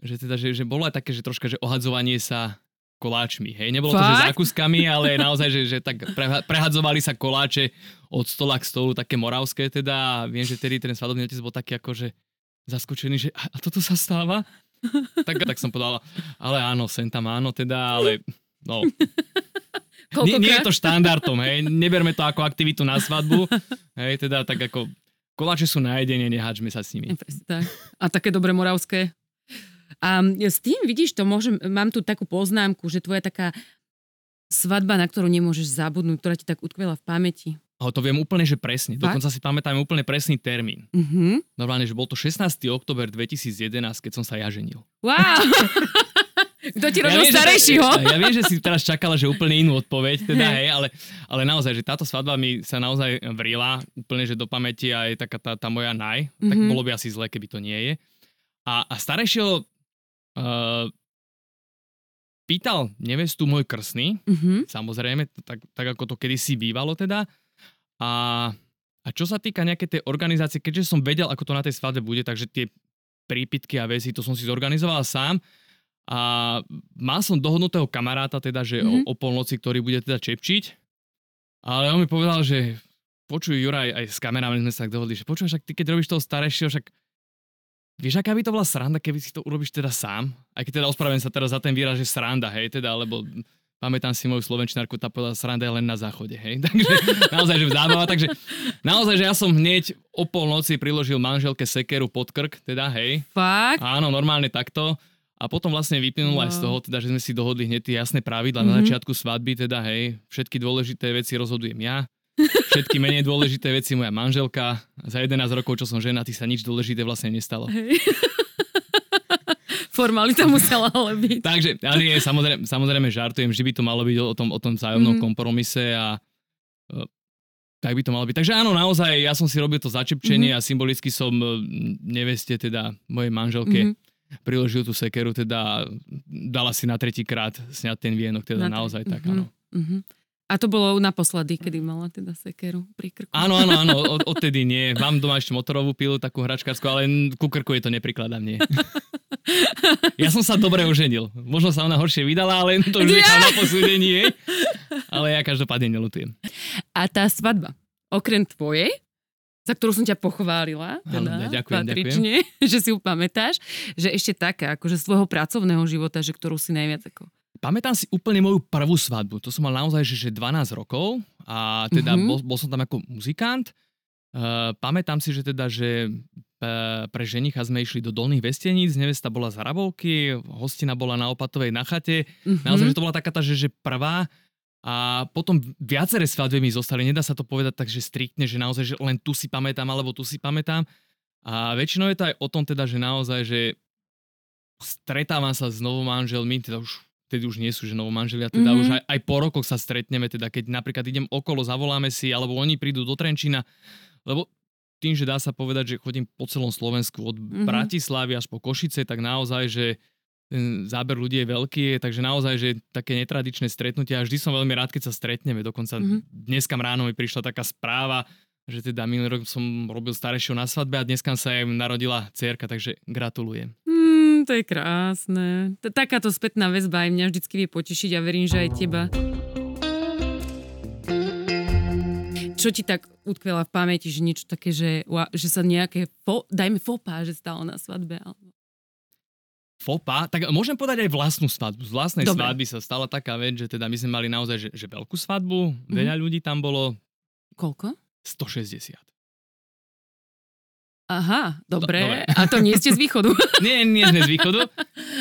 Speaker 1: že teda, že, že bolo aj také, že troška, že ohadzovanie sa koláčmi, hej, nebolo to, že
Speaker 2: Fakt?
Speaker 1: zákuskami, ale naozaj, že, že tak preha- prehadzovali sa koláče od stola k stolu, také moravské teda a viem, že tedy ten svadobný otec bol taký ako, že zaskočený, že a, a toto sa stáva? tak, tak som povedal, ale áno, sem tam áno teda, ale no, nie, nie je to štandardom, hej, neberme to ako aktivitu na svadbu, hej, teda tak ako koláče sú na jedenie, neháčme sa s nimi.
Speaker 2: Presne tak. A také dobre moravské. A s tým, vidíš, to môžem, mám tu takú poznámku, že tvoja taká svadba, na ktorú nemôžeš zabudnúť, ktorá ti tak utkvela v pamäti.
Speaker 1: A to viem úplne, že presne.
Speaker 2: Fakt?
Speaker 1: Dokonca si pamätám úplne presný termín.
Speaker 2: Mhm.
Speaker 1: Normálne, že bol to 16. október 2011, keď som sa ja ženil.
Speaker 2: Wow! [LAUGHS] Kto ti robil
Speaker 1: že-
Speaker 2: starejšieho?
Speaker 1: Ja, ja viem, že si teraz čakala, že úplne inú odpoveď, [LAUGHS] teda, hej, ale, ale naozaj, že táto svadba mi sa naozaj vrila úplne, že do pamäti a je taká tá, tá moja naj, tak
Speaker 2: Mhm.
Speaker 1: bolo by asi zle, keby to nie je. A, a starejšieho uh, pýtal nevestu môj krsný,
Speaker 2: Mhm.
Speaker 1: samozrejme, tak, tak ako to kedysi bývalo teda. A, a čo sa týka nejaké tej organizácie, keďže som vedel, ako to na tej svadbe bude, takže tie prípitky a veci, to som si zorganizoval sám. A mal som dohodnutého kamaráta, teda, že
Speaker 2: Mhm.
Speaker 1: o, o polnoci, ktorý bude teda čepčiť. Ale on mi povedal, že počuj Juraj, aj s kamerami sme sa tak dohodli, že počuj, však ty keď robíš toho starejšieho, však vieš, aká by to bola sranda, keby si to urobíš teda sám? Aj keď teda ospravedlňujem sa teraz za ten výraz, že sranda, hej, teda, lebo pamätám si moju slovenčinárku, tá povedala, sranda je len na záchode, hej. [LAUGHS] Takže naozaj, že zábava, takže naozaj, že ja som hneď o polnoci priložil manželke sekeru pod krk, teda, hej.
Speaker 2: Fakt?
Speaker 1: Áno, normálne takto. A potom vlastne vyplynulo aj z
Speaker 2: Wow.
Speaker 1: toho, teda, že sme si dohodli hneď tie jasné pravidla na
Speaker 2: Mhm.
Speaker 1: začiatku svadby, teda hej, všetky dôležité veci rozhodujem ja, všetky menej dôležité veci moja manželka. Za 11 rokov, čo som ženatý, sa nič dôležité vlastne nestalo.
Speaker 2: Hej. Formalita musela ale byť.
Speaker 1: Takže, ale nie, samozrejme, samozrejme žartujem, že by to malo byť o tom, o tom vzájomnom
Speaker 2: Mhm.
Speaker 1: kompromise a e, tak by to malo byť. Takže áno, naozaj, ja som si robil to začepčenie
Speaker 2: Mhm.
Speaker 1: a symbolicky som e, neveste, teda mojej manželke,
Speaker 2: Mhm.
Speaker 1: priložil tú sekeru, teda dala si na tretí krát sňať ten vienok, teda
Speaker 2: Na-
Speaker 1: naozaj tak,
Speaker 2: Mhm.
Speaker 1: áno.
Speaker 2: Mhm. A to bolo naposledy, kedy mala teda sekeru pri krku.
Speaker 1: Áno, áno, áno, od, odtedy nie. Mám doma ešte motorovú pilu, takú hračkárskú, ale ku krku je to neprikladám, nie. [LAUGHS] Ja som sa dobre oženil. Možno sa ona horšie vydala, ale to už nechám na posúdenie. Ale ja každopádne nelutujem.
Speaker 2: A tá svadba, okrem tvojej, za ktorú som ťa pochválila,
Speaker 1: Áno,
Speaker 2: teda,
Speaker 1: ďakujem,
Speaker 2: patrične, [LAUGHS] že si ju pamätáš, že ešte taká, akože svojho pracovného života, že ktorú si najviac ako
Speaker 1: pamätám si úplne moju prvú svadbu. To som mal naozaj, že, že 12 rokov a teda mm-hmm. bol, bol som tam ako muzikant. Uh, pamätám si, že teda, že pre ženicha sme išli do Dolných Vesteníc, nevesta bola z Hrabovky, hostina bola na Opatovej na chate. Mm-hmm. Naozaj, že to bola taká tá, že, že prvá. A potom viaceré svadby mi zostali. Nedá sa to povedať tak, že striktne, že naozaj, že len tu si pamätám, alebo tu si pamätám. A väčšinou je to aj o tom teda, že naozaj, že stretávam sa s novomanželmi, teda už tedy už nie sú že novomanželia, teda mm-hmm. už aj, aj po rokoch sa stretneme, teda keď napríklad idem okolo, zavoláme si, alebo oni prídu do Trenčína, lebo tým, že dá sa povedať, že chodím po celom Slovensku od mm-hmm. Bratislavy až po Košice, tak naozaj, že ten záber ľudí je veľký, takže naozaj, že také netradičné stretnutia, a vždy som veľmi rád, keď sa stretneme, dokonca mm-hmm. dneska ráno mi prišla taká správa, že teda minulý rok som robil starejšieho na svadbe a dneska sa im narodila cerka, takže gratulujem.
Speaker 2: Mm, to je krásne. Takáto spätná väzba aj mňa vždycky vie potešiť a verím, že aj teba. Čo ti tak utkvela v pamäti, že niečo také, že, že sa nejaké, fo, dajme fopa, že stalo na svadbe? Alebo...
Speaker 1: Fopa? Tak môžem povedať aj vlastnú svadbu. Z vlastnej Dobre. svadby sa stala taká vec, že teda my sme mali naozaj že, že veľkú svadbu, mm-hmm. veľa ľudí tam bolo.
Speaker 2: Koľko?
Speaker 1: 160.
Speaker 2: Aha, dobre. dobre. A to nie ste z východu? [LAUGHS]
Speaker 1: nie, nie sme z východu.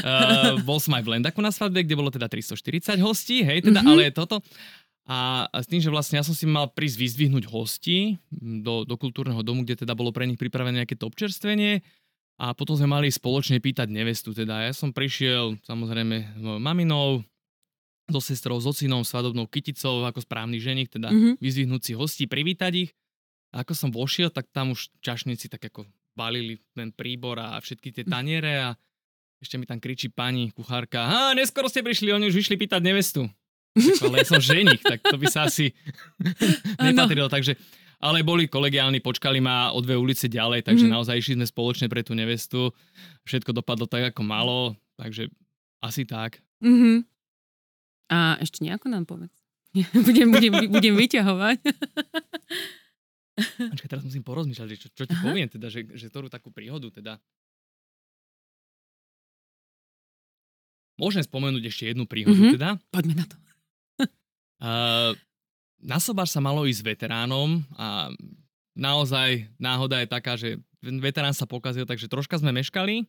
Speaker 1: Uh, bol som aj v Lendaku na svadbe, kde bolo teda 340 hostí, hej, teda, mm-hmm. ale toto. A, a s tým, že vlastne ja som si mal prísť vyzdvihnúť hostí do, do kultúrneho domu, kde teda bolo pre nich pripravené nejaké to občerstvenie a potom sme mali spoločne pýtať nevestu. Teda ja som prišiel samozrejme s mojou maminou, so sestrou, s ocinom, svadobnou kyticou ako správny ženich, teda mm-hmm. vyzdvihnúť si hostí, privítať ich a ako som vošiel, tak tam už čašníci tak ako balili ten príbor a všetky tie taniere a ešte mi tam kričí pani kuchárka, a neskoro ste prišli, oni už vyšli pýtať nevestu. Ale ja som ženich, tak to by sa asi [LAUGHS] nepatrilo. Takže, ale boli kolegiálni, počkali ma o dve ulice ďalej, takže mm. naozaj išli sme spoločne pre tú nevestu. Všetko dopadlo tak, ako malo, takže asi tak.
Speaker 2: Mm-hmm. A ešte nejako nám povedz. [LAUGHS] budem, budem, budem vyťahovať. [LAUGHS]
Speaker 1: Počkaj, teraz musím porozmýšľať, čo, čo ti Aha. poviem, teda, že, že ktorú takú príhodu, teda. Môžem spomenúť ešte jednu príhodu, mm-hmm. teda.
Speaker 2: Poďme na to. [LAUGHS]
Speaker 1: uh, na Sobáš sa malo ísť s veteránom a naozaj náhoda je taká, že veterán sa pokazil, takže troška sme meškali.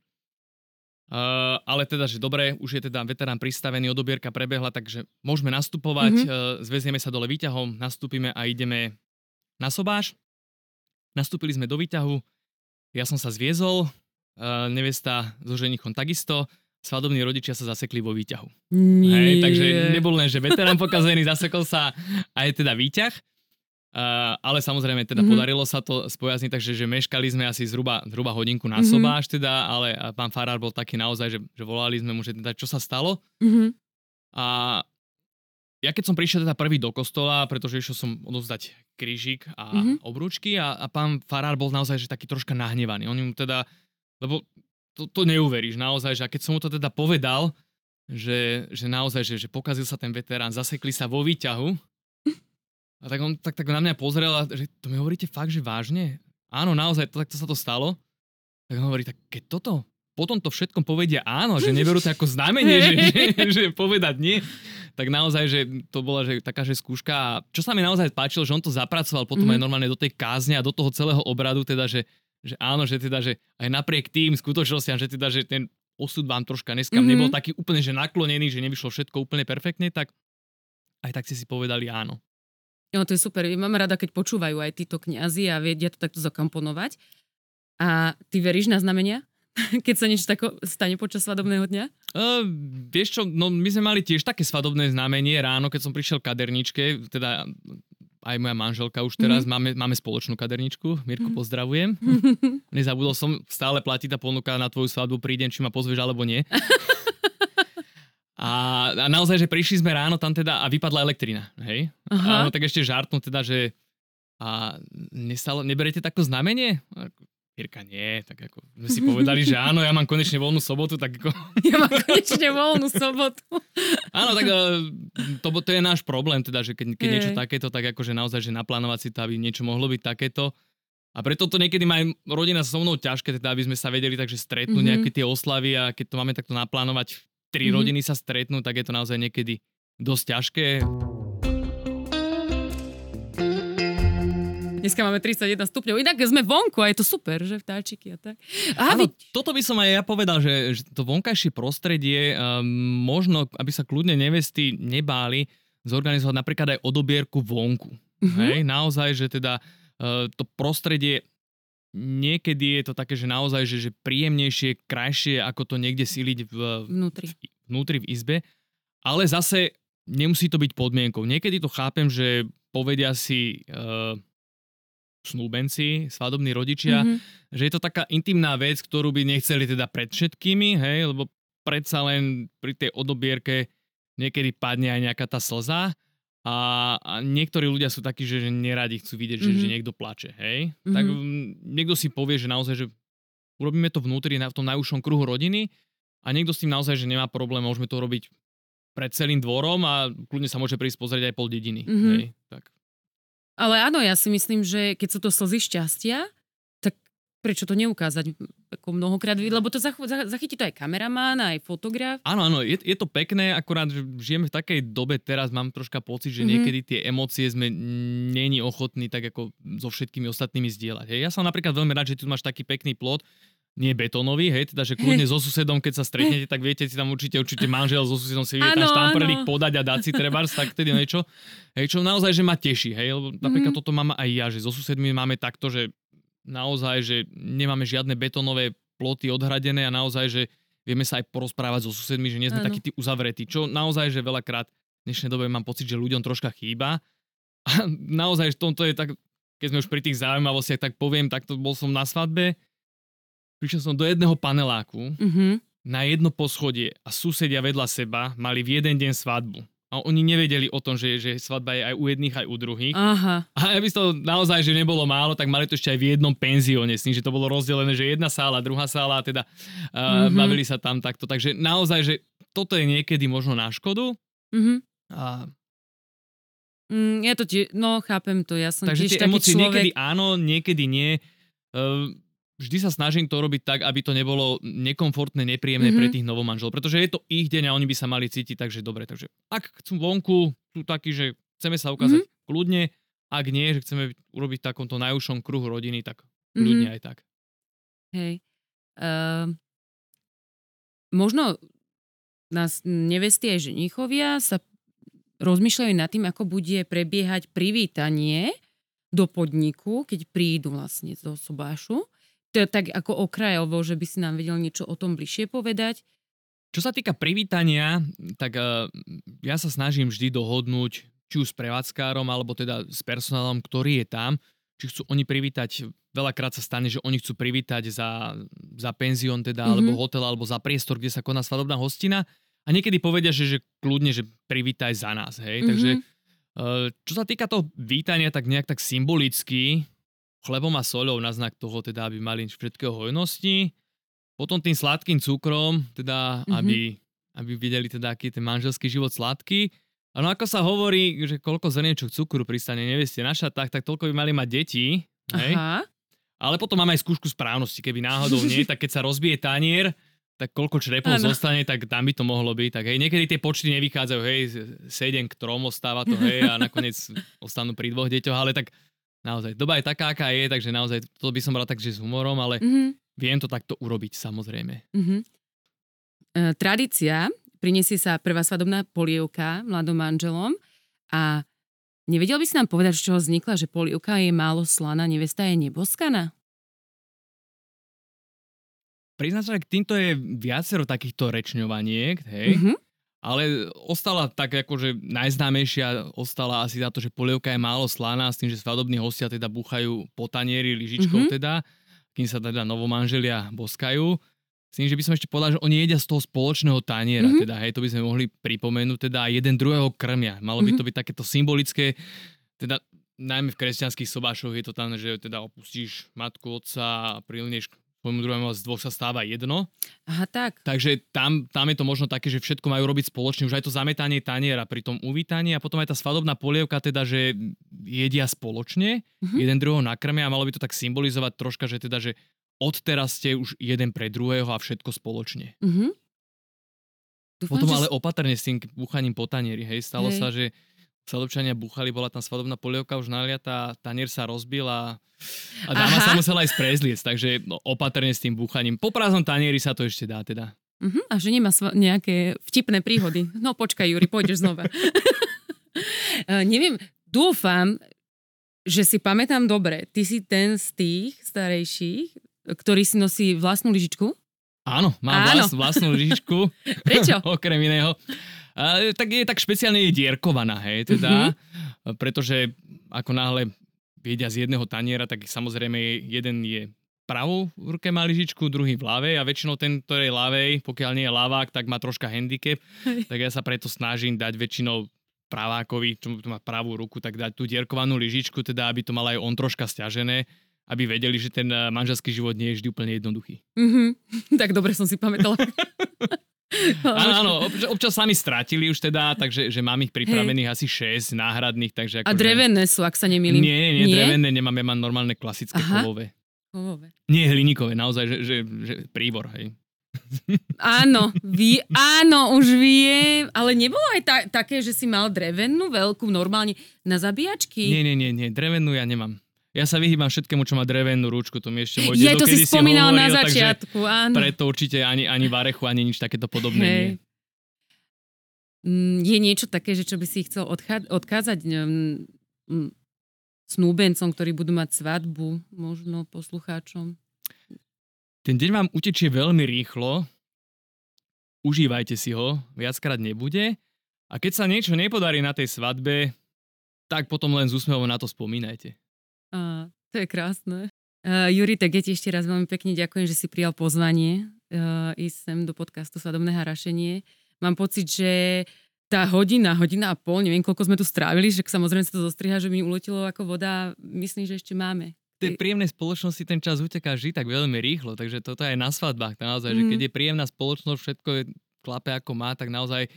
Speaker 1: Uh, ale teda, že dobre, už je teda veterán pristavený, odobierka prebehla, takže môžeme nastupovať, mm-hmm. uh, zvezieme sa dole výťahom, nastúpime a ideme na Sobáš. Nastúpili sme do výťahu, ja som sa zviezol, uh, nevesta so ženichom takisto, svadobní rodičia sa zasekli vo výťahu.
Speaker 2: Nie.
Speaker 1: Hej, takže nebol len, že veterán pokazený, zasekol sa aj teda výťah. Uh, ale samozrejme teda mm-hmm. podarilo sa to spojazniť, takže že meškali sme asi zhruba, zhruba hodinku na mm-hmm. sobáš teda, ale pán Farár bol taký naozaj, že, že volali sme mu, že teda čo sa stalo. Mm-hmm. A ja keď som prišiel teda prvý do kostola, pretože išiel som odovzdať krížik a mm-hmm. obrúčky a, a pán Farár bol naozaj že taký troška nahnevaný. On mu teda, lebo to, to neuveríš naozaj, že a keď som mu to teda povedal, že, že naozaj, že, že pokazil sa ten veterán, zasekli sa vo výťahu, a tak on tak, tak na mňa pozrel a že to mi hovoríte fakt, že vážne? Áno, naozaj, to, takto sa to stalo. Tak on hovorí, tak keď toto potom to všetkom povedia áno, že neberú to ako znamenie, že, že, [LAUGHS] že povedať nie, tak naozaj, že to bola že, taká, že skúška. A čo sa mi naozaj páčilo, že on to zapracoval potom mm-hmm. aj normálne do tej kázne a do toho celého obradu, teda, že, že áno, že teda, že aj napriek tým skutočnostiam, že teda, že ten osud vám troška dneska mm-hmm. nebol taký úplne, že naklonený, že nevyšlo všetko úplne perfektne, tak aj tak ste si povedali áno.
Speaker 2: No to je super. Mám rada, keď počúvajú aj títo kňazi a vedia to takto zakomponovať. A ty veríš na znamenia? [LAUGHS] keď sa niečo tako stane počas svadobného dňa?
Speaker 1: Uh, vieš čo, no my sme mali tiež také svadobné znamenie ráno, keď som prišiel k kaderničke, teda aj moja manželka už teraz, mm-hmm. máme, máme spoločnú kaderničku. Mirko, mm-hmm. pozdravujem. [LAUGHS] Nezabudol som, stále platí tá ponuka na tvoju svadbu, prídem, či ma pozvieš alebo nie. [LAUGHS] a, a naozaj, že prišli sme ráno tam teda a vypadla elektrina, hej? Aha. A no, tak ešte žartnú teda, že a nestalo, neberete takto znamenie? Jirka, nie, tak ako sme si povedali, že áno, ja mám konečne voľnú sobotu, tak ako... [LAUGHS]
Speaker 2: Ja mám konečne voľnú sobotu. [LAUGHS]
Speaker 1: áno, tak eh, to, to je náš problém, teda, že keď, keď niečo takéto, tak akože naozaj, že naplánovať si to, aby niečo mohlo byť takéto. A preto to niekedy má aj rodina so mnou ťažké, teda aby sme sa vedeli takže stretnúť mm-hmm. nejaké tie oslavy a keď to máme takto naplánovať tri
Speaker 2: Mhm.
Speaker 1: rodiny sa stretnú, tak je to naozaj niekedy dosť ťažké.
Speaker 2: Dneska máme 31 stupňov. Inak sme vonku a je to super, že vtáčiky a tak. Aha,
Speaker 1: Áno,
Speaker 2: vy...
Speaker 1: toto by som aj ja povedal, že, že to vonkajšie prostredie, um, možno, aby sa kľudne nevesty nebáli, zorganizovať napríklad aj odobierku vonku.
Speaker 2: Mhm.
Speaker 1: Hej, naozaj, že teda uh, to prostredie niekedy je to také, že naozaj, že, že príjemnejšie, krajšie, ako to niekde síliť v,
Speaker 2: Vnútri.
Speaker 1: vnútri v izbe, ale zase nemusí to byť podmienkou. Niekedy to chápem, že povedia si uh, snúbenci, svadobní rodičia,
Speaker 2: Mhm.
Speaker 1: že je to taká intimná vec, ktorú by nechceli teda pred všetkými, hej, lebo predsa len pri tej odobierke niekedy padne aj nejaká tá slza a, a niektorí ľudia sú takí, že, že neradi chcú vidieť, že,
Speaker 2: Mhm.
Speaker 1: že niekto plače, hej.
Speaker 2: Mhm.
Speaker 1: Tak mm, niekto si povie, že naozaj, že urobíme to vnútri v tom najúžšom kruhu rodiny a niekto s tým naozaj, že nemá problém, môžeme to robiť pred celým dvorom a kľudne sa môže prísť pozrieť aj pol dediny.
Speaker 2: Mhm.
Speaker 1: Hej, tak.
Speaker 2: Ale áno, ja si myslím, že keď sú to slzy šťastia, tak prečo to neukázať ako mnohokrát, lebo to zach- za- zachytí to aj kameraman, aj fotograf.
Speaker 1: Áno, áno, je, je to pekné, akurát, že žijeme v takej dobe teraz, mám troška pocit, že
Speaker 2: Mhm.
Speaker 1: niekedy tie emócie sme není ochotní tak ako so všetkými ostatnými zdieľať. Hej. Ja som napríklad veľmi rád, že tu máš taký pekný plot, nie betónový, hej, teda že kľudne [LAUGHS] so susedom, keď sa stretnete, tak viete si tam určite, určite manžel so susedom si vie tam štamprlík podať a dať si trebárs, tak tedy niečo. Hej, čo naozaj, že ma teší, hej, lebo napríklad
Speaker 2: Mhm.
Speaker 1: toto mám aj ja, že so susedmi máme takto, že naozaj, že nemáme žiadne betónové ploty odhradené a naozaj, že vieme sa aj porozprávať so susedmi, že nie sme
Speaker 2: Áno.
Speaker 1: takí tí uzavretí, čo naozaj, že veľakrát v dnešnej dobe mám pocit, že ľuďom troška chýba. A naozaj, v tomto je tak, keď sme už pri tých zaujímavostiach, tak poviem, takto bol som na svadbe, prišiel som do jedného paneláku
Speaker 2: Mhm.
Speaker 1: na jedno poschodie a susedia vedľa seba mali v jeden deň svadbu. A oni nevedeli o tom, že, že svadba je aj u jedných, aj u druhých.
Speaker 2: Aha.
Speaker 1: A aby to naozaj, že nebolo málo, tak mali to ešte aj v jednom penzióne, s tým, že to bolo rozdelené, že jedna sála, druhá sála, a teda uh,
Speaker 2: Mhm.
Speaker 1: bavili sa tam takto. Takže naozaj, že toto je niekedy možno na škodu.
Speaker 2: Mhm.
Speaker 1: A,
Speaker 2: Mm, ja to tie, no chápem to, ja som
Speaker 1: takže
Speaker 2: tiež
Speaker 1: tie
Speaker 2: taký
Speaker 1: emócie
Speaker 2: človek.
Speaker 1: niekedy áno, niekedy nie. Uh, vždy sa snažím to robiť tak, aby to nebolo nekomfortné, nepríjemné
Speaker 2: Mhm.
Speaker 1: pre tých novomanželov, pretože je to ich deň a oni by sa mali cítiť takže dobre. Takže ak chcú vonku, sú takí, že chceme sa ukázať
Speaker 2: Mhm.
Speaker 1: kľudne, ak nie, že chceme urobiť takomto najúžšom kruhu rodiny, tak
Speaker 2: Mhm.
Speaker 1: kľudne aj tak.
Speaker 2: Hej. Uh, možno nás nevesty aj ženichovia sa rozmýšľajú nad tým, ako bude prebiehať privítanie do podniku, keď prídu vlastne do sobášu. Tak ako okrajovo, že by si nám vedel niečo o tom bližšie povedať.
Speaker 1: Čo sa týka privítania, tak uh, ja sa snažím vždy dohodnúť či už s prevádzkárom, alebo teda s personálom, ktorý je tam, či chcú oni privítať, veľakrát sa stane, že oni chcú privítať za, za penzión teda,
Speaker 2: Mhm.
Speaker 1: alebo hotel, alebo za priestor, kde sa koná svadobná hostina a niekedy povedia, že, že kľudne, že privítaj za nás, hej, takže
Speaker 2: Mhm.
Speaker 1: uh, čo sa týka toho vítania, tak nejak tak symbolicky, chlebom a soľou na znak toho, teda, aby mali všetkého hojnosti, potom tým sladkým cukrom, teda,
Speaker 2: Mhm.
Speaker 1: aby, aby videli teda, aký je ten manželský život sladký. A no ako sa hovorí, že koľko zrniečok cukru pristane neveste na šatách, tak toľko by mali mať deti. Hej?
Speaker 2: Aha.
Speaker 1: Ale potom máme aj skúšku správnosti, keby náhodou nie, [LAUGHS] tak keď sa rozbije tanier, tak koľko črepov
Speaker 2: Áno.
Speaker 1: zostane, tak tam by to mohlo byť. Tak hej, niekedy tie počty nevychádzajú, hej, 7 k 3 ostáva to, hej, a nakoniec ostanú pri dvoch deťoch, ale tak naozaj, doba je taká, aká je, takže naozaj, to by som bral takže s humorom, ale
Speaker 2: Mhm.
Speaker 1: viem to takto urobiť, samozrejme.
Speaker 2: Mhm. E, tradícia, prinesie sa prvá svadobná polievka mladom manželom a nevedel by si nám povedať, z čoho vznikla, že polievka je málo slaná, nevesta je neboskaná?
Speaker 1: Priznám sa, že týmto je viacero takýchto rečňovaniek, hej,
Speaker 2: Mhm.
Speaker 1: Ale ostala tak akože najznámejšia ostala asi za to, že polievka je málo slaná s tým, že svadobní hostia teda búchajú po tanieri lyžičkou
Speaker 2: Mhm.
Speaker 1: teda, kým sa teda novomanželia boskajú. S tým, že by som ešte povedal, že oni jedia z toho spoločného taniera,
Speaker 2: Mhm.
Speaker 1: teda hej, to by sme mohli pripomenúť, teda jeden druhého krmia. Malo by
Speaker 2: Mhm.
Speaker 1: to byť takéto symbolické, teda najmä v kresťanských sobášoch je to tam, že teda opustíš matku, otca a prilneš svojmu druhému a z dvoch sa stáva jedno.
Speaker 2: Aha, tak.
Speaker 1: Takže tam, tam je to možno také, že všetko majú robiť spoločne, už aj to zametanie taniera pri tom uvítaní a potom aj tá svadobná polievka, teda, že jedia spoločne,
Speaker 2: Mhm.
Speaker 1: jeden druhého nakrmia a malo by to tak symbolizovať troška, že teda, že od teraz ste už jeden pre druhého a všetko spoločne.
Speaker 2: Mhm. Dúfam,
Speaker 1: Potom
Speaker 2: že...
Speaker 1: ale opatrne s tým buchaním po tanieri, hej. Stalo
Speaker 2: Hej.
Speaker 1: sa, že svadobčania buchali, bola tam svadobná polievka už naliatá, tanier sa rozbil a, a dáma
Speaker 2: Aha.
Speaker 1: sa musela aj sprezliecť, takže no, opatrne s tým buchaním. Po prázdnom tanieri sa to ešte dá teda.
Speaker 2: Uh-huh, a že nemá sva- nejaké vtipné príhody. No počkaj, Juri, pôjdeš znova. uh, [LAUGHS] neviem, dúfam, že si pamätám dobre. Ty si ten z tých starejších, ktorý si nosí vlastnú lyžičku?
Speaker 1: Áno, mám
Speaker 2: Áno.
Speaker 1: Vlast, vlastnú lyžičku. [LAUGHS]
Speaker 2: Prečo? [LAUGHS]
Speaker 1: Okrem iného. A, tak je tak špeciálne je dierkovaná, hej, teda,
Speaker 2: Mhm.
Speaker 1: pretože ako náhle jedia z jedného taniera, tak samozrejme jeden je pravou v ruke má lyžičku, druhý v ľavej a väčšinou ten, ktorý je ľavej, pokiaľ nie je ľavák, tak má troška handicap, tak ja sa preto snažím dať väčšinou pravákovi, čo má pravú ruku, tak dať tú dierkovanú lyžičku, teda aby to mal aj on troška stiažené, aby vedeli, že ten eh, manželský život nie je vždy úplne jednoduchý.
Speaker 2: Uh-huh. [LAUGHS] tak dobre som si pamätala. [LAUGHS] [LAUGHS]
Speaker 1: Áno, áno, občas, občas sami strátili už teda, takže že mám ich pripravených asi 6 náhradných, takže
Speaker 2: A
Speaker 1: akože-
Speaker 2: drevené sú, ak sa nemýlim.
Speaker 1: Nie, nie, nie, drevené nemám, ja mám normálne klasické
Speaker 2: Aha.
Speaker 1: kovové.
Speaker 2: Kovové.
Speaker 1: Nie hliníkové, naozaj, že, že, že príbor, hej.
Speaker 2: Áno, ví, áno, už viem, ale nebolo aj ta, také, že si mal drevenú veľkú normálne na zabíjačky?
Speaker 1: Nie, nie, nie, nie, drevenú ja nemám. Ja sa vyhýbam všetkému, čo má drevenú ručku, to mi ešte môj
Speaker 2: Je to si spomínal na
Speaker 1: hovoril, takže
Speaker 2: začiatku, áno.
Speaker 1: preto určite ani, ani varechu, ani nič takéto podobné
Speaker 2: Hej.
Speaker 1: nie.
Speaker 2: Mm, Je niečo také, že čo by si chcel odchá- odkázať mm, snúbencom, ktorí budú mať svadbu, možno poslucháčom?
Speaker 1: Ten deň vám utečie veľmi rýchlo, užívajte si ho, viackrát nebude a keď sa niečo nepodarí na tej svadbe, tak potom len z úsmevom na to spomínajte.
Speaker 2: Á, to je krásne. Uh, Juri, tak ja ti ešte raz veľmi pekne ďakujem, že si prijal pozvanie uh, ísť sem do podcastu Svadobné harašenie. Mám pocit, že tá hodina, hodina a pol, neviem, koľko sme tu strávili, že samozrejme sa to zostriha, že mi uletelo ako voda. Myslím, že ešte máme.
Speaker 1: V tej príjemnej spoločnosti ten čas uteká vždy tak veľmi rýchlo, takže toto je na svadbách. Naozaj, že
Speaker 2: Mm.
Speaker 1: keď je príjemná spoločnosť, všetko je klape ako má, tak naozaj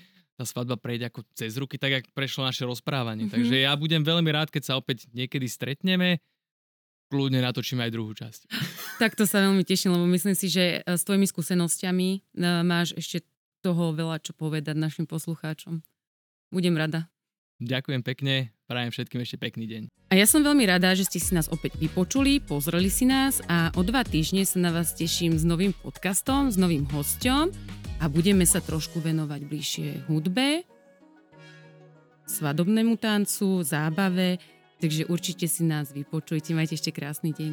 Speaker 1: tá svadba prejde ako cez ruky, tak jak prešlo naše rozprávanie.
Speaker 2: Mhm.
Speaker 1: Takže ja budem veľmi rád, keď sa opäť niekedy stretneme, kľudne natočíme aj druhú časť. [LAUGHS]
Speaker 2: Tak to sa veľmi teším, lebo myslím si, že e, s tvojimi skúsenosťami e, máš ešte toho veľa čo povedať našim poslucháčom. Budem rada.
Speaker 1: Ďakujem pekne, prajem všetkým ešte pekný deň.
Speaker 2: A ja som veľmi rada, že ste si nás opäť vypočuli, pozreli si nás a o dva týždne sa na vás teším s novým podcastom, s novým hosťom a budeme sa trošku venovať bližšie hudbe, svadobnému tancu, zábave, takže určite si nás vypočujte. Majte ešte krásny deň.